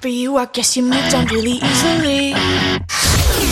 for you, I guess you moved on really easily.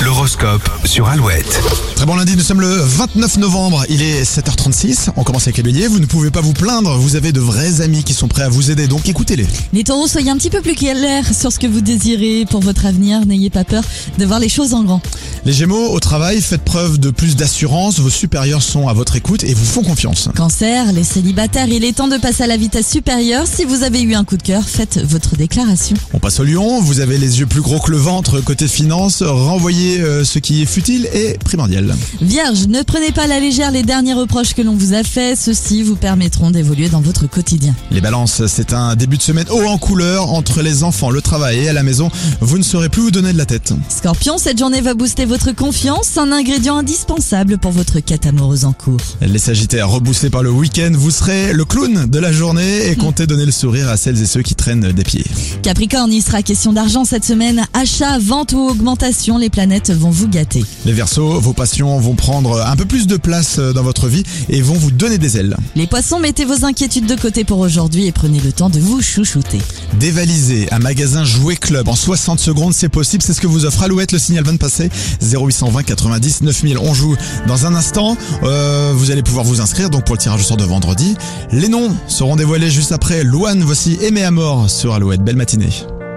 L'horoscope sur Alouette. Très bon lundi, nous sommes le 29 novembre, il est 7h36, on commence avec les béliers, vous ne pouvez pas vous plaindre, vous avez de vrais amis qui sont prêts à vous aider, donc écoutez-les. Les taureaux, soyez un petit peu plus clairs sur ce que vous désirez pour votre avenir. N'ayez pas peur de voir les choses en grand. Les gémeaux, au travail, faites preuve de plus d'assurance, vos supérieurs sont à votre écoute et vous font confiance. Cancer, les célibataires, il est temps de passer à la vitesse supérieure. Si vous avez eu un coup de cœur, faites votre déclaration. On passe au lion, vous avez les yeux plus gros que le ventre côté finance, renvoyez euh, ce qui est futile et primordial. Vierge, ne prenez pas à la légère les derniers reproches que l'on vous a faits. Ceux-ci vous permettront d'évoluer dans votre quotidien. Les balances, c'est un début de semaine haut en couleur entre les enfants, le travail et à la maison, vous ne saurez plus vous donner de la tête. Scorpion, cette journée va booster votre confiance, un ingrédient indispensable pour votre quête amoureuse en cours. Les sagittaires, reboussés par le week-end, vous serez le clown de la journée et comptez donner le sourire à celles et ceux qui traînent des pieds. Capricorne, il sera question d'argent cette semaine. Achat, vente ou augmentation, les planètes vont vous gâter. Les Verseaux, vos passions vont prendre un peu plus de place dans votre vie et vont vous donner des ailes. Les poissons, mettez vos inquiétudes de côté pour aujourd'hui et prenez le temps de vous chouchouter. Dévaliser un magasin Jouet Club en 60 secondes, c'est possible, c'est ce que vous offre Alouette, le signal va de passer 0820 90 9000. On joue dans un instant, Euh, vous allez pouvoir vous inscrire donc pour le tirage au sort de vendredi. Les noms seront dévoilés juste après. Louane, voici Aimé à mort sur Alouette. Belle matinée.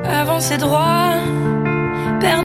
Avancez droit,